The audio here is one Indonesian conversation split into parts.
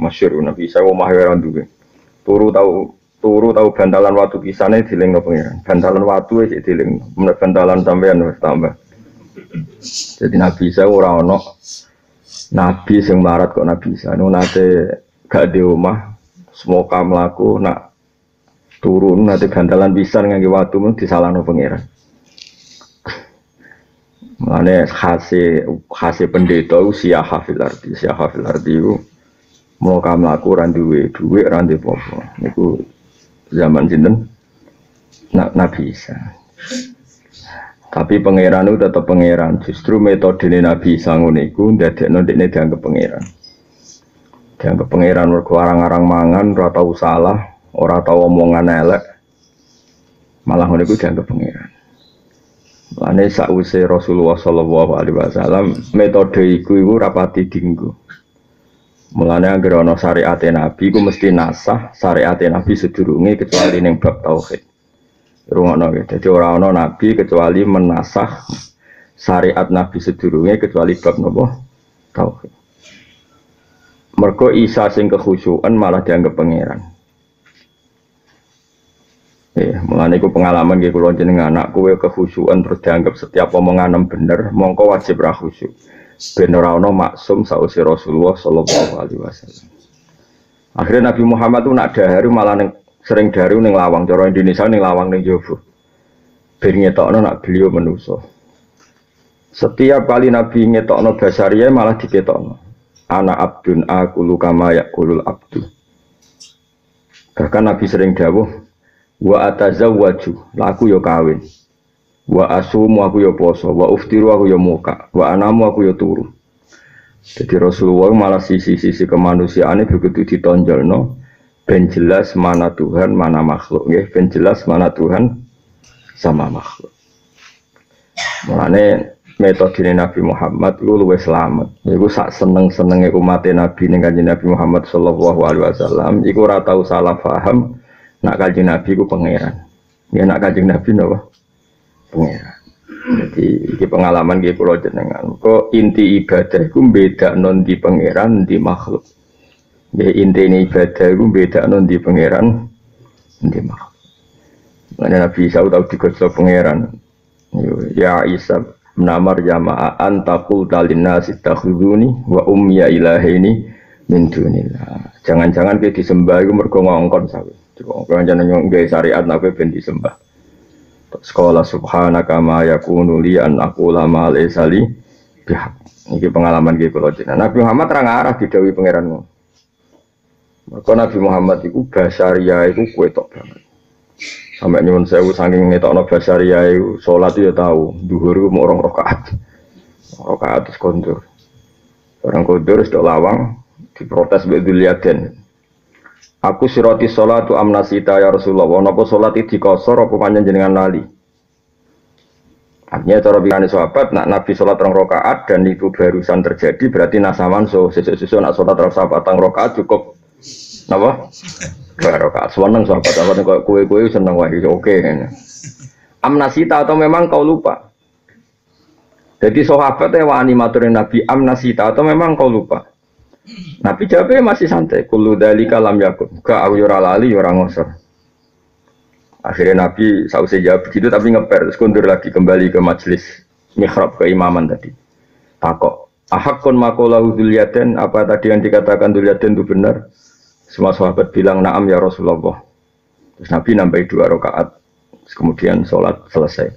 masyhur Nabi Isa omah ora duwe. Turu tau turu tau bantalan watu kisane dilingno pangeran. Bantalan watu wis dilingno. Menawa bantalan sampean wis tambah. Jadi Nabi Isa ora ono Nabi sing marat kok Nabi Isa. Nu nate gak di omah semoga melaku nak turun nanti bantalan pisan ngangge watu mun disalahno pangeran. Mane khase khase pendeta usia hafil arti, usia hafil arti itu mau kamu laku randuwe duwe randu popo. Niku zaman sinten nak nabi Isa. Tapi pangeran itu tetap pangeran. Justru metode Nabi Isa nguniku ndadekno dekne dianggap pangeran. Dianggap pangeran mergo arang-arang mangan ora tau salah, ora tau omongan elek. Malah nguniku dianggap pangeran. Lane sakwise Rasulullah sallallahu alaihi wasallam metode iku iku rapati dinggo. Mulane anggere ana syariat Nabi iku mesti nasah syariat Nabi sedurunge kecuali ning bab tauhid. Rungono ya. Dadi ora ana nabi kecuali menasah syariat Nabi sedurunge kecuali bab napa? Tauhid. Mergo Isa sing kekhusyukan malah dianggap pangeran. Ya, mengenai ku pengalaman gitu kalau jenengan anak kue kehusuan terus dianggap setiap omongan bener, mongko wajib rahusu. Ben ora maksum sausi Rasulullah sallallahu alaihi wasallam. Akhirnya Nabi Muhammad tuh nak daharu malah neng, sering daharu neng lawang, cara Indonesia neng lawang neng Jowo. Ben ngetokno nak beliau menuso. Setiap kali Nabi ngetokno basaria malah diketokno. Anak abdun aku lukama yakulul abdu. Bahkan Nabi sering dawuh, wa atazawwaju laku yo kawin wa asumu aku yo poso wa uftiru aku yo muka wa anamu aku yo turu jadi Rasulullah malah sisi-sisi kemanusiaan begitu ditonjol no ben jelas mana Tuhan mana makhluk ya ben jelas mana Tuhan sama makhluk Mulane metode Nabi Muhammad itu luwih selamat. Iku sak seneng-senenge umat Nabi ning Nabi Muhammad sallallahu alaihi wasallam iku ora tau salah paham nak kajian Nabi ku pangeran. Ya nak kajian Nabi napa? Pangeran. Jadi ini pengalaman di pulau jenengan. Kok inti ibadah ku beda non di pangeran di makhluk. Ya inti ini ibadah ku beda non di pangeran di makhluk. Mana Nabi Isa tahu digosok pangeran. Ya Isa menamar jamaah antakul talina sitakhuduni wa umya ilahini min dunillah. Jangan-jangan kita disembah itu mergo ngongkon sawi. Kalau jangan nggak syariat nabi ben disembah. Sekolah subhanaka ma yakunu li an aqula ma laysa li bihaq. Pengalaman iki kula jenengan. Nabi Muhammad terang arah didawi pangeranmu. Maka Nabi Muhammad itu basaria itu kue tok banget. Sampai nyuwun sewu saking ngetokno basaria itu sholat itu ya tahu. Duhur itu mau orang rokaat. Rokaat terus kondur. Orang kondur sudah lawang diprotes betul liatin. Aku siroti sholat tu amnasita ya Rasulullah. Napa sholat itu dikosor apa panjang jenengan lali? Artinya cara bilang sahabat, nak Nabi sholat rong rokaat dan itu barusan terjadi berarti nasaman so sesuatu sesu nak sholat rong sahabat rong rokaat cukup Napa? Dua rokaat. Seneng sahabat sahabat kok kue kue seneng wah oke. Okay. Amnasita atau memang kau lupa? Jadi sahabat ya wani maturin Nabi amnasita atau memang kau lupa? Nabi jawabnya masih santai. Kulu dali kalam yakun. Ke aku yura lali yura ngosor. Akhirnya Nabi sausai jawab begitu tapi ngeper terus kundur lagi kembali ke majelis mihrab keimaman tadi. Takok. Ahakun makolahu duliaden apa tadi yang dikatakan duliaden itu benar? Semua sahabat bilang naam ya Rasulullah. Terus Nabi nambahi dua rakaat. Kemudian sholat selesai.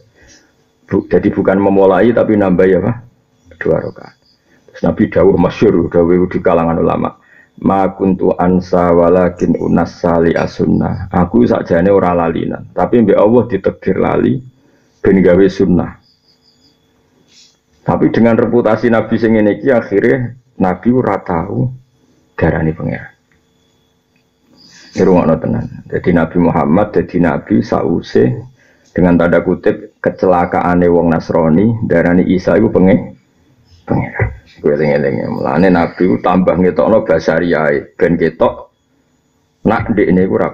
Bu, jadi bukan memulai tapi nambah ya Pak. Dua rakaat. Nabi dawuh masyur, dawuh di kalangan ulama. Ma kuntu ansa walakin unas sali asunnah. Aku sakjane ora lalinan, tapi mbek Allah ditekdir lali ben gawe sunnah. Tapi dengan reputasi Nabi sing iki akhirnya Nabi ora tahu darani pangeran. Irungokno tenan. Jadi Nabi Muhammad jadi Nabi sause dengan tanda kutip kecelakaane wong Nasrani darani Isa iku pengen pengeran. Gue eling-eling Mulane Nabi tambah ngetokno basariyae ben ketok nak ndek ini ora.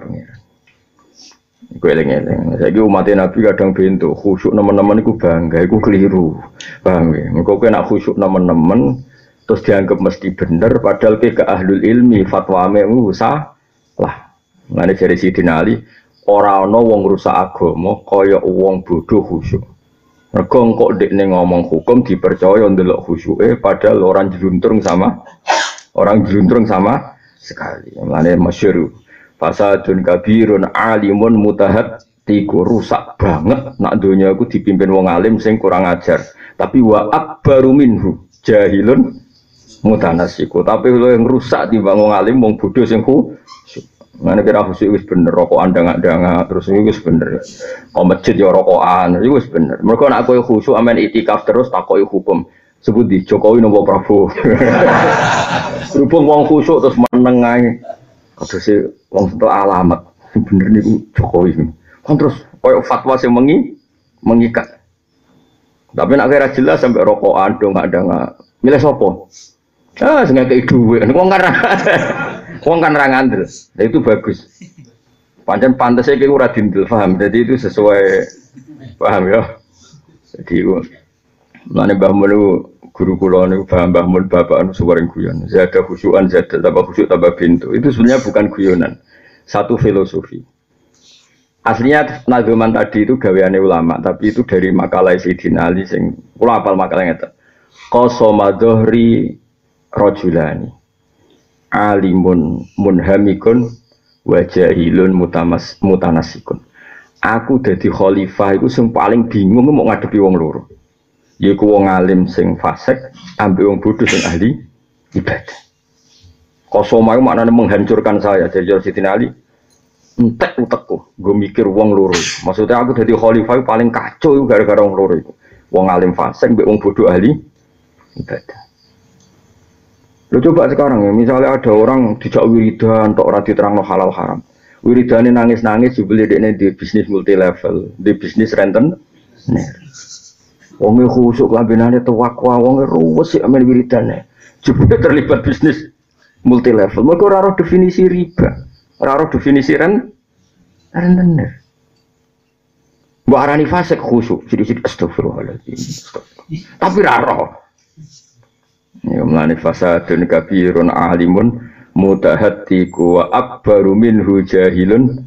Gue eling-eling. Saiki umat Nabi kadang bento khusyuk nemen-nemen iku bangga, iku keliru. Paham ya? Engko kowe nak khusyuk nemen-nemen terus dianggap mesti bener padahal ke ke ahlul ilmi fatwa mu lah mana dari Sidin Ali orang no wong rusak agama kaya wong bodoh khusyuk mereka kok dekne ngomong hukum dipercaya ndelok khusyuke padahal orang jeluntrung sama orang jeluntrung sama sekali. Mulane masyhur fasadun kabirun alimun mutahad tiku rusak banget nak dunia aku dipimpin wong alim sing kurang ajar. Tapi wa akbaru minhu jahilun mutanasiku. Tapi lo yang rusak di wong alim wong bodoh sing Mana kira khusyuk wis bener rokok anda nggak nggak terus ini wis bener. Kau masjid ya rokokan, itu wis bener. Mereka nak kau khusyuk amen itikaf terus tak kau hukum. Sebut di Jokowi nopo Prabowo. Berhubung wong khusyuk terus menengai. Terus si wong setelah alamat bener nih Jokowi. Kan terus kau fatwa sih mengi mengikat. Tapi nak kira jelas sampai rokokan ada nggak. Milih sopo. Ah, sengaja duit. Wong karena Wong kan ngandel. Nah, itu bagus. Pancen pantasnya kayak ora dindel, paham. Jadi itu sesuai paham ya. Jadi itu Mulane Mbah Mun guru kula niku paham Mbah Mun bapak anu suwaring guyon. Zada khusyuan zada tambah khusyuk tambah pintu. Itu sebenarnya bukan guyonan. Satu filosofi. Aslinya nazuman tadi itu gaweane ulama, tapi itu dari makalah Sayyidina Ali sing kula apal makalah ngeten. Qasama rajulani alimun munhamikun wajahilun mutamas mutanasikun. Aku dadi khalifah itu sing paling bingung mau ngadepi wong loro. Yaiku wong alim sing fasik, ambek wong bodoh sing ahli ibadah. Kosoma itu maknanya menghancurkan saya. Jadi Siti Ali, entek utekku, gue mikir wong loro. Maksudnya aku jadi khalifah paling kacau gara-gara wong loro itu. Wong alim fasik, ambek wong bodoh ahli ibadah. Lo coba sekarang ya, misalnya ada orang dijak wiridan, tok terang no halal haram. Wiridannya nangis-nangis, jubli dia di bisnis multi level, di bisnis renten. Wongnya khusuk lambinannya tewakwa, wongnya ruwes sih amin wiridannya. Jubli terlibat bisnis multi level. Mereka raro definisi riba, raro definisi rent, rentenir. Mbak Arani fasek khusuk, jadi-jadi astagfirullahaladzim. Tapi raro. Ya mlane fasadun kabirun alimun mutahatiku wa akbaru minhu jahilun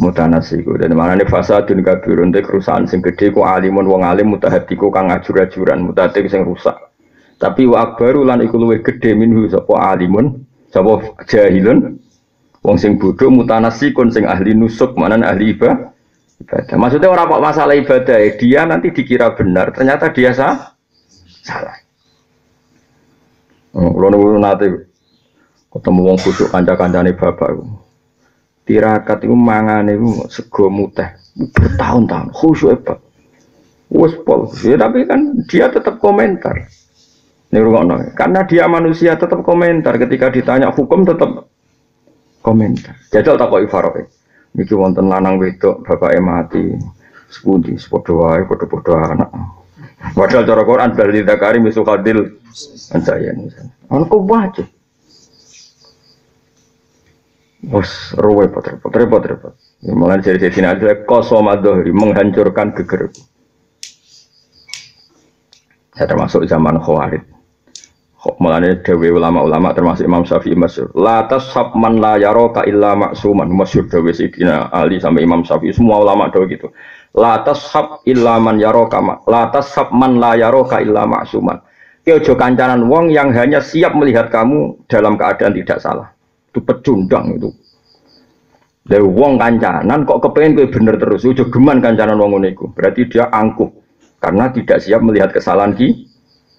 mutanasiku. Dan nih fasadun kabirun itu kerusakan sing gede ku alimun wong alim mutahatiku kang ajur-ajuran mutahatik sing rusak. Tapi wa akbaru lan iku luwih gede minhu sapa alimun sapa jahilun wong sing bodoh mutanasikun sing ahli nusuk mana ahli ibadah. Ibadah maksudnya orang kok masalah ibadah dia nanti dikira benar ternyata dia salah Oh, kalau nunggu nanti ketemu wong khusyuk kanca-kancane bapak itu. Tirakat itu mangan itu sego muteh bertahun-tahun khusyuk apa? Wes pol. Ya, tapi kan dia tetap komentar. Ini rungokno. Karena dia manusia tetap komentar ketika ditanya hukum tetap komentar. Jajal takoki Farouk. Niki wonten lanang wedok bapak mati. Sepundi, sepodo wae, podo-podo anak. Padahal cara Quran bali zakari misu kadil saya misalnya. Aku baca. Bos ruwe repot repot repot repot. Malah dari sini ada kosomadohri menghancurkan geger. Saya termasuk zaman Khawarij. Mulanya dewi ulama-ulama termasuk Imam Syafi'i masyur. Latas sabman la yaroka illa maksuman. Masyur dewi Sidina Ali sampai Imam Syafi'i. Semua ulama dewi gitu. Latas sab illa man yaroka. Latas sab man la yaroka illa maksuman. Ojo kancanan wong yang hanya siap melihat kamu dalam keadaan tidak salah. Itu pecundang itu. Dari wong kancanan kok kepengen gue bener terus. Ojo geman kancanan wong uniku. Berarti dia angkuh. Karena tidak siap melihat kesalahan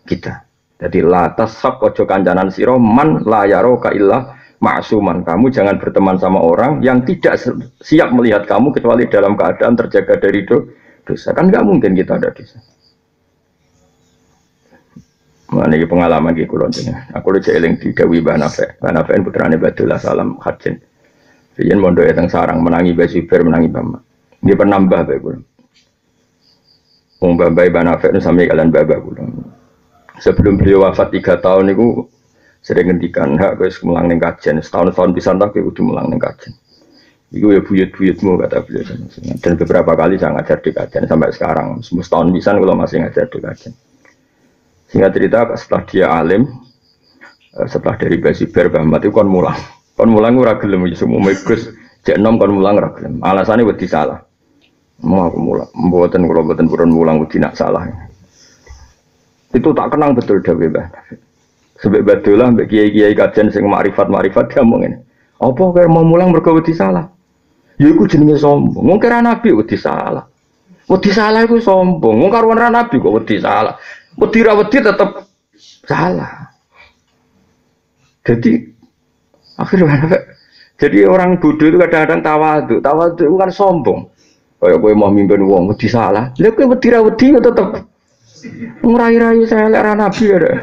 kita. Jadi latas sab ojo kancanan siro man layaro kaillah maksuman. Kamu jangan berteman sama orang yang tidak siap melihat kamu kecuali dalam keadaan terjaga dari dosa. Kan nggak mungkin kita ada dosa. Mana ini pengalaman kulon ini. Aku lu jeeling di Dewi Banafe. Banafe ini putrane Badullah Salam Hajin. Riyen mondok teng sarang menangi Basuber menangi Bama. Dia penambah bae kula. Wong Bambai Banafe itu sampai kalian baba kula sebelum beliau wafat tiga tahun itu sering ngendikan hak guys mulang neng kajian setahun tahun bisa tak udah mulang neng kajian itu ya buyut-buyutmu kata beliau dan beberapa kali saya ngajar di kajian sampai sekarang setahun bisa kalau masih ngajar di kajian sehingga cerita setelah dia alim Eh, setelah dari basi ber Mbah itu kon mulang. Kon mulang ora gelem ya semua Gus cek nom kon mulang ora gelem. Alasane wedi salah. Mau aku mulang, mboten kula mboten purun mulang wedi nak salah. Itu tak kenang betul Dawe Mbah. Sebab lah mbek kiai-kiai kajian sing makrifat-makrifat dia ngomong ini. Apa kaya mau mulang mergo wedi salah? Ya iku jenenge sombong. Wong kira nabi wedi salah. Wedi salah iku sombong. Wong karuan nabi kok wedi salah. Wedi ra wedi tetep salah. Jadi akhirnya jadi orang bodoh itu kadang-kadang tawaduk. Tawaduk itu kan sombong. Kayak gue mau mimpin uang, wedi salah. Lihat gue wedi wedi tetap ngerayu-rayu saya lihat nabi ada.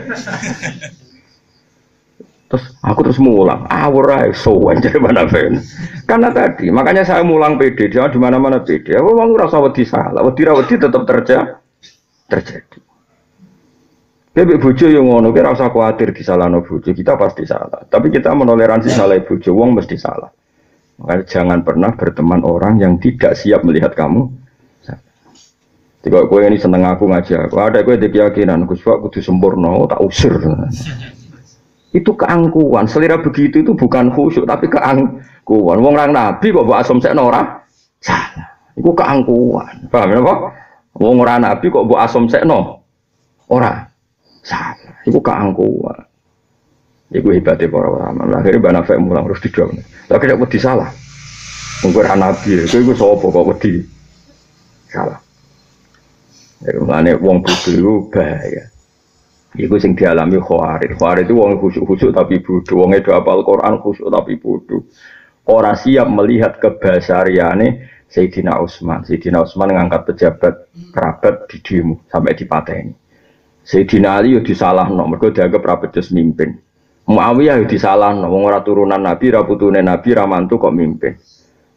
Terus aku terus mulang, awur ae sowan jadi mana fen. Karena tadi, makanya saya mulang PD, jangan di mana-mana PD. Aku mau ngerasa wedi salah, wedi wedi tetap terjadi. Terjadi. Tapi bojo yang ngono kira usah khawatir no bojo, kita pasti salah. Tapi kita menoleransi salah bojo, wong mesti salah. Makanya jangan pernah berteman orang yang tidak siap melihat kamu. Jika kue ini seneng aku ngaji aku, ada kue keyakinan, aku suka kudu sempurna, oh, tak usir itu keangkuhan. Selera begitu itu bukan khusyuk tapi keangkuhan. Wong orang nabi kok buat asam ora? Salah. Itu keangkuhan. Paham ya kok wong orang nabi kok buat asam sekno ora. Salah. Itu keangkuhan. Itu hebatnya para ulama. Akhirnya bana fek mulang harus tidak tapi tidak wedi salah. Orang nabi itu itu sopo kok wedi? Salah. Jadi mana wong bodoh itu bahaya Iku sing dialami khawarid. Khawarid itu wong khusyuk-khusyuk tapi bodoh. Wong itu apal Quran khusyuk tapi bodoh. Orang siap melihat kebasariane Sayyidina Utsman. Sayyidina Utsman ngangkat pejabat kerabat di demo sampai dipateni. Sayyidina Ali yo disalahno mergo dianggap ra becus mimpin. Muawiyah yo disalahno wong ora turunan Nabi, ra putune Nabi, ra mantu kok mimpin.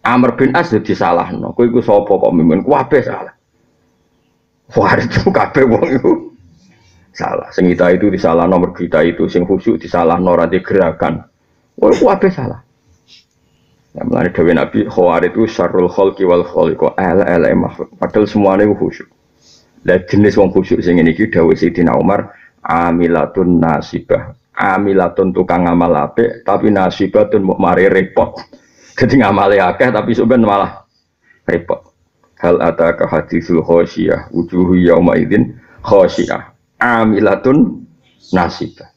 Amr bin As yo disalahno. Kowe iku sapa kok mimpin? Kabeh salah. Itu kabeh wong iku salah. Sing kita itu disalah nomor kita itu, sing khusyuk disalah norati gerakan. Wah, itu apa salah? Ya, melalui Dewi Nabi, khawar itu syarul kholki wal kholiko, ala ala makhluk. Padahal semuanya itu khusyuk. Dan jenis wong khusyuk sing ini kita Dewi Sayyidina Umar, amilatun nasibah. Amilatun tukang ngamal ape, tapi nasibatun mau mari repot. Jadi ngamali akeh, tapi sebenarnya malah repot. Hal ada hadisul khosyiyah, wujuhu yauma idin khosyiyah amilatun nasibah.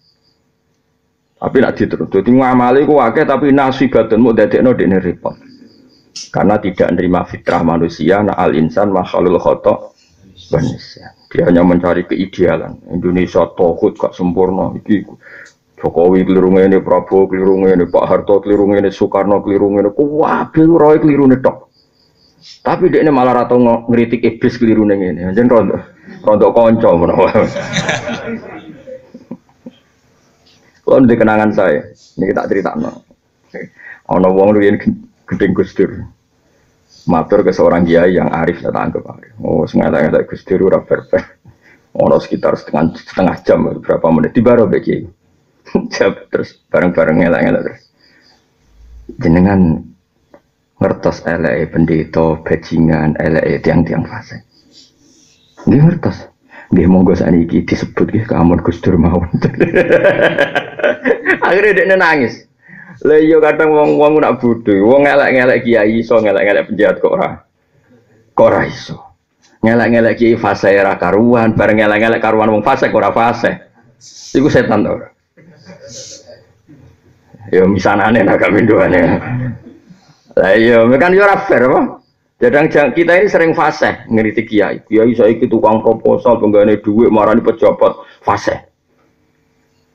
Tapi nak diterus, jadi ngamali ku akeh tapi nasibatun mau dadekno dene repot. Karena tidak menerima fitrah manusia, nah al insan makhlul khotok manusia. Dia hanya mencari keidealan. Indonesia tohut kok sempurna. Iki Jokowi keliru ini, Prabowo keliru ini, Pak Harto keliru ini, Soekarno keliru ini, kuwabe roy keliru ini. Tapi dia ini malah rata ngeritik iblis keliru ini. Jangan rondo. Rontok konco menawa. Kalau di kenangan saya, ini kita cerita no. Ono wong riyen gedeng Gusdur. Matur ke seorang kiai yang arif saya tangkap arif. Oh, sengaja ngelak Gusdur ora fair Ono sekitar setengah setengah jam berapa menit di baro beki. Jam terus bareng-bareng ngelak-ngelak terus. Jenengan ngertos LE pendeta bajingan LE tiang-tiang fase. Dia ngertos. Dia monggo saniki disebut ke kamu Gus Dur mau. Akhirnya dia nangis. Lah iya kadang wong wong nak bodoh, wong ngelak-ngelak kiai iso ngelak-ngelak penjahat kok ora. Kok ora iso. Ngelak-ngelak kiai fase ra karuan, bareng ngelak-ngelak karuan wong fase kok ora fase. Iku setan to. Ya misanane nak kami doane. Lah iya, kan yo ora fair apa? Jadang kita ini sering fase ngeritik kiai. Kiai itu tukang proposal penggane duit marani pejabat fase.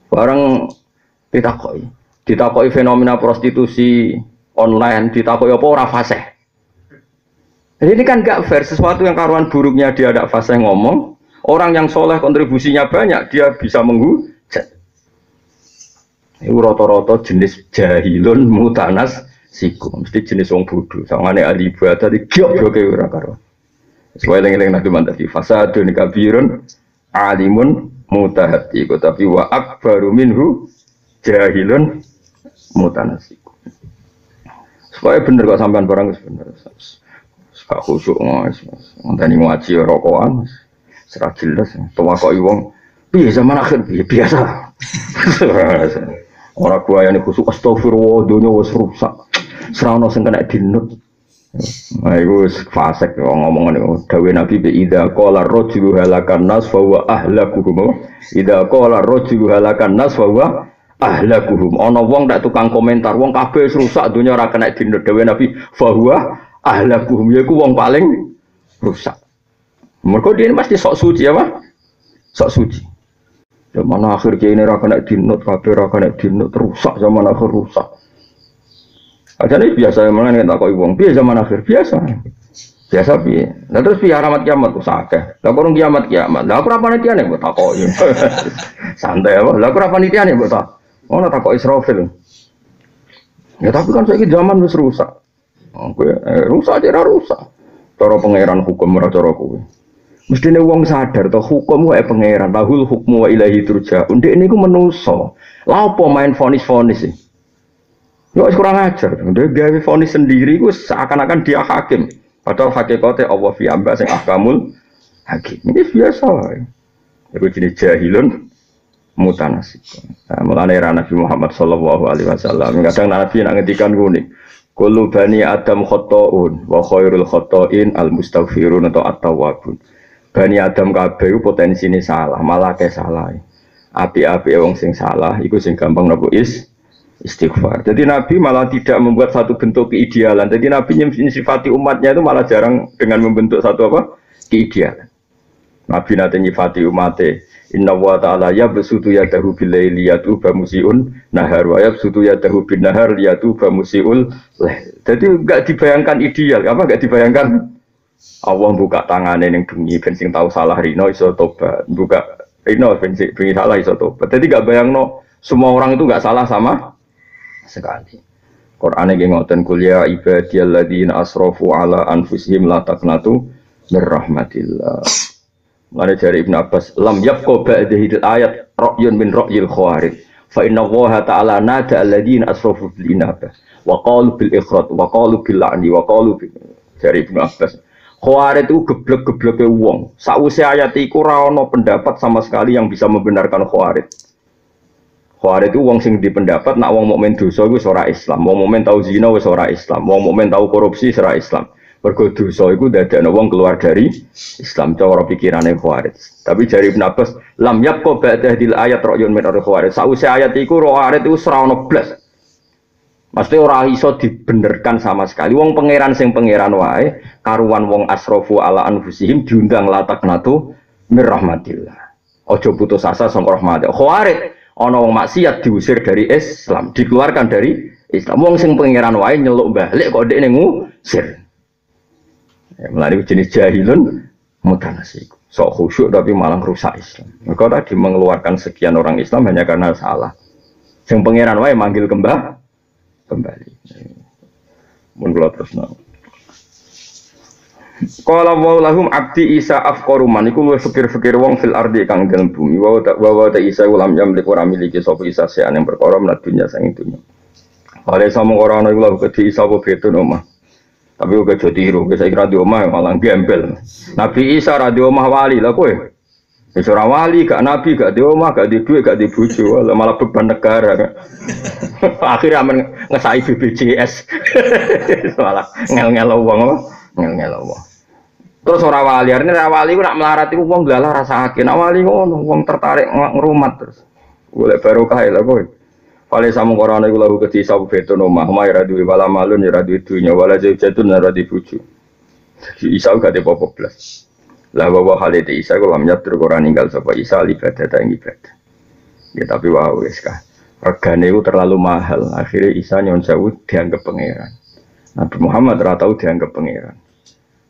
Barang ditakoi, ditakoi fenomena prostitusi online, ditakoi apa ora fase. Jadi ini kan gak fair sesuatu yang karuan buruknya dia ada fase ngomong, orang yang soleh kontribusinya banyak dia bisa menghujat. Ini roto-roto jenis jahilun mutanas siku mesti jenis wong bodoh. Sangane ahli ibadah di goblok e ora karo. Sesuai dengan nabi mantap fasadun kabirun alimun mutahati. Tapi wa akbaru minhu jahilun mutanasiku supaya bener kok sampean barang bener. Pak khusyuk mas, ngenteni ngaji rokokan, serah jelas, tuwa kok iwong, biasa zaman akhir? Biasa, Orang gua yang khusuk. Astagfirullah dunia wis rusak. Serana sing kena dinut. Nah, itu fasek ngomongan itu. Dawe Nabi bi ida qala rajulu halakan nas fa huwa ahlakuhum. Ida qala rajulu halakan nas fa huwa ahlakuhum. Ana wong tak tukang komentar, wong kabeh rusak dunia ora kena dinut. Dawe Nabi fa huwa ahlakuhum yaiku wong paling rusak. Mereka dia pasti sok suci apa? Sok suci. Zaman akhir kiai ini kena dinut, kabeh rakan kena dinut, rusak zaman akhir rusak. Aja nih biasa yang mana kita kau uang biasa zaman akhir biasa. Biasa bi. Nah terus biar amat kiamat tuh sakeh. Lah kurang kiamat kiamat. Lah aku apa nih nih buat takoi. Santai apa? Lah aku apa nih nih buat tak? Oh nak takoi Israfil. Ya tapi kan saya zaman wis rusak. Oke, eh, rusak aja rusak. Cara pangeran hukum ora cara kowe. Mestine wong sadar to hukum wae pangeran, bahul hukmu wa ilahi turja. Ndek niku menuso. Lah apa main fonis-fonis sih? Ya kurang ajar. Dia gawe vonis sendiri itu seakan-akan dia hakim. Padahal hakikatnya Allah fi amba sing ahkamul hakim. Ini biasa wae. Iku jenis jahilun mutanasib. Nah, mulane era Nabi Muhammad sallallahu alaihi wasallam kadang Nabi nak ngendikan ngene. Kullu bani Adam khotoun wa khairul khotoin al mustaghfirun atau at-tawwabun. Bani Adam kabeh potensi ini salah, malah ke salah. Api-api wong sing salah iku sing gampang nopo is istighfar. Jadi Nabi malah tidak membuat satu bentuk keidealan. Jadi Nabi nyifati umatnya itu malah jarang dengan membentuk satu apa keidealan. Nabi nanti nyifati umatnya. Inna wa ta'ala ya besutu ya dahu bilai liyatu bamusiun nahar wa ya besutu ya dahu bin nahar liyatu bamusiul leh. Jadi enggak dibayangkan ideal, apa enggak dibayangkan? Allah buka tangannya yang bengi, bensin tahu salah Rino iso tobat, buka Rino bensin bengi salah iso tobat. Jadi enggak bayang no, semua orang itu enggak salah sama sekali. Quran yang ngoten kuliah ibadiyalladzina asrofu ala anfusihim la taqnatu mir rahmatillah. Mana dari Ibn Abbas, lam yabqa ba'dahi ayat ra'yun min ra'yil khawarij. Fa inna Allah ta'ala nada alladzina asrafu bil inabah wa qalu bil ikhrat wa qalu bil la'ni wa qalu dari Ibn Abbas. Khawarij itu geblek-gebleke wong. Sakwise ayat iku ora pendapat sama sekali yang bisa membenarkan khawarij. Khawarij itu wong sing di pendapat nak wong mukmin dosa iku ora Islam, wong mukmin tau zina wis ora Islam, wong mukmin tau korupsi ora Islam. Mergo dosa iku dadekno wong keluar dari Islam cara pikirane Khawarij. Tapi jari Ibn Abbas, lam yaqqa ba'da hadil ayat ra'yun min Khawarij. Sause ayat iku Khawarij iku ora ono blas. Maksudnya orang iso dibenerkan sama sekali. Wong pangeran sing pangeran wae, karuan wong asrofu ala anfusihim diundang latak natu mirrahmatillah. Ojo putus asa sangka rahmat. Khawarij ana wong maksiat diusir dari Islam, dikeluarkan dari Islam. Wong sing pangeran wae nyeluk balik kok dekne ngusir. Ya, melalui jenis jahilun mutanasik. Sok khusyuk tapi malah rusak Islam. Mereka tadi mengeluarkan sekian orang Islam hanya karena salah. Sing pangeran wae manggil kembali kembali. Mun kula terus Kala wa lahum abdi Isa afqaru man iku luwih fikir-fikir wong fil ardi kang dalem bumi wa wa ta Isa ulam yamlik ora miliki sapa Isa sean yang perkara menat dunya sang dunya. Kale sama ora ana iku lha kedhi Isa apa betun omah. Tapi uga jadi tiru, saya kira di omah malah gembel. Nabi Isa ra di omah wali lah kowe. Wis ora wali, gak nabi, gak di omah, gak di duit, gak di bojo, malah beban negara. Akhirnya aman ngesai BPJS. malah ngel-ngel wong, ngel-ngel wong. Terus orang wali, ini orang wali nak melarat itu wong galah rasa akin. Nak wali ngono, wong tertarik ngerumat terus. Boleh barokah lah boy. Fale sama korona itu lagu keti sabu beto nomah, mai radu wala malun ya radu itunya, wala jauh jatuh na radu bucu. Jadi Isa gak ada. Lah bahwa hal itu Isa kalau nyatur koran ninggal sapa Isa ibadah dan ibadah. Ya tapi wah wes kah. Regane itu terlalu mahal. Akhirnya Isa nyon dianggap pangeran. Nabi Muhammad ratau dianggap pangeran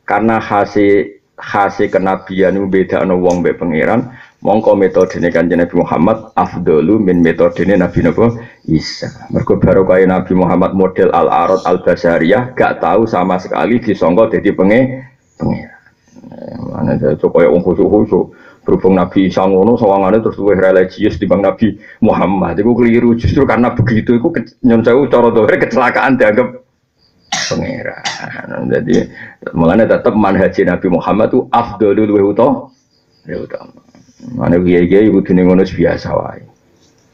karena hasil hasil kenabian itu beda no wong be pangeran mongko metode ini kan Nabi Muhammad afdolu min metode ini Nabi Nabi Isa. Mereka baru kaya Nabi Muhammad model al arad al basariyah gak tahu sama sekali disongkol jadi penge pangeran. Mana saya coba ya khusyuk khusyuk berhubung Nabi Isa ngono sawangannya terus luwih religius di bang Nabi Muhammad. Itu keliru. Justru karena begitu itu nyon cara kecelakaan dianggap pangeran. Jadi mulanya tetap manhaji Nabi Muhammad itu afdalul wa utama. Mana kiai ibu dunia ngono biasa wae.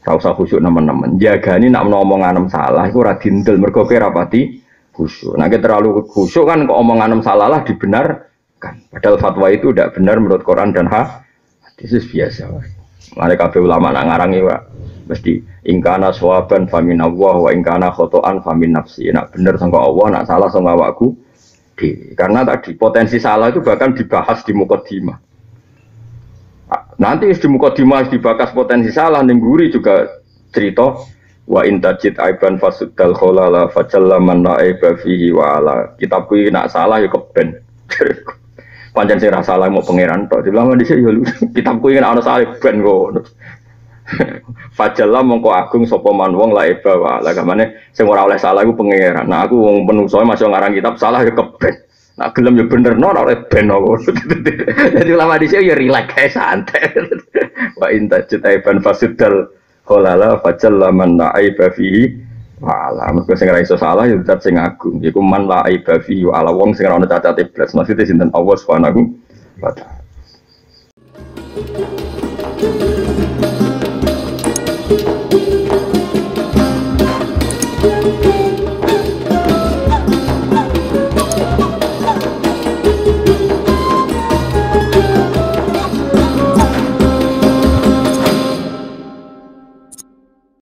Ora usah khusyuk nemen-nemen. Jagani nak omongan salah iku ora dindel mergo rapati khusyuk. Nah, terlalu khusyuk kan kok omongan salah lah dibenarkan. Padahal fatwa itu tidak benar menurut Quran dan hadis biasa. Mari kabeh ulama nak ngarangi wa mesti ingkana swaban famin Allah wa ingkana khotoan famin nafsi. Nak bener sangka Allah, nak salah sangka awakku. Karena tadi potensi salah itu bahkan dibahas di mukadimah. Nanti di mukadimah dibahas potensi salah ning guri juga cerita wa intajid aiban fasuddal kholala fajalla man la aiba fihi wa ala kitab kuwi nak salah ya keben pancen sing salah mau pangeran tok dilama dhisik ya kitab kuwi ana salah ben ngono Fajalla mongko agung sapa man wong la eba wa la gamane sing ora oleh salah iku pangeran. Nah aku wong menungso masih ngarang kitab salah ya keben. Nah gelem ya bener no ora ben ngono. Jadi ulama dhisik ya rileks kae santai. Wa inta citaiban fasidal qolala fajalla man aiba fihi wala mergo sing ora iso salah ya zat sing agung iku man la aiba fihi wala wong sing ora ono cacat iblis maksudnya sinten Allah Subhanahu wa taala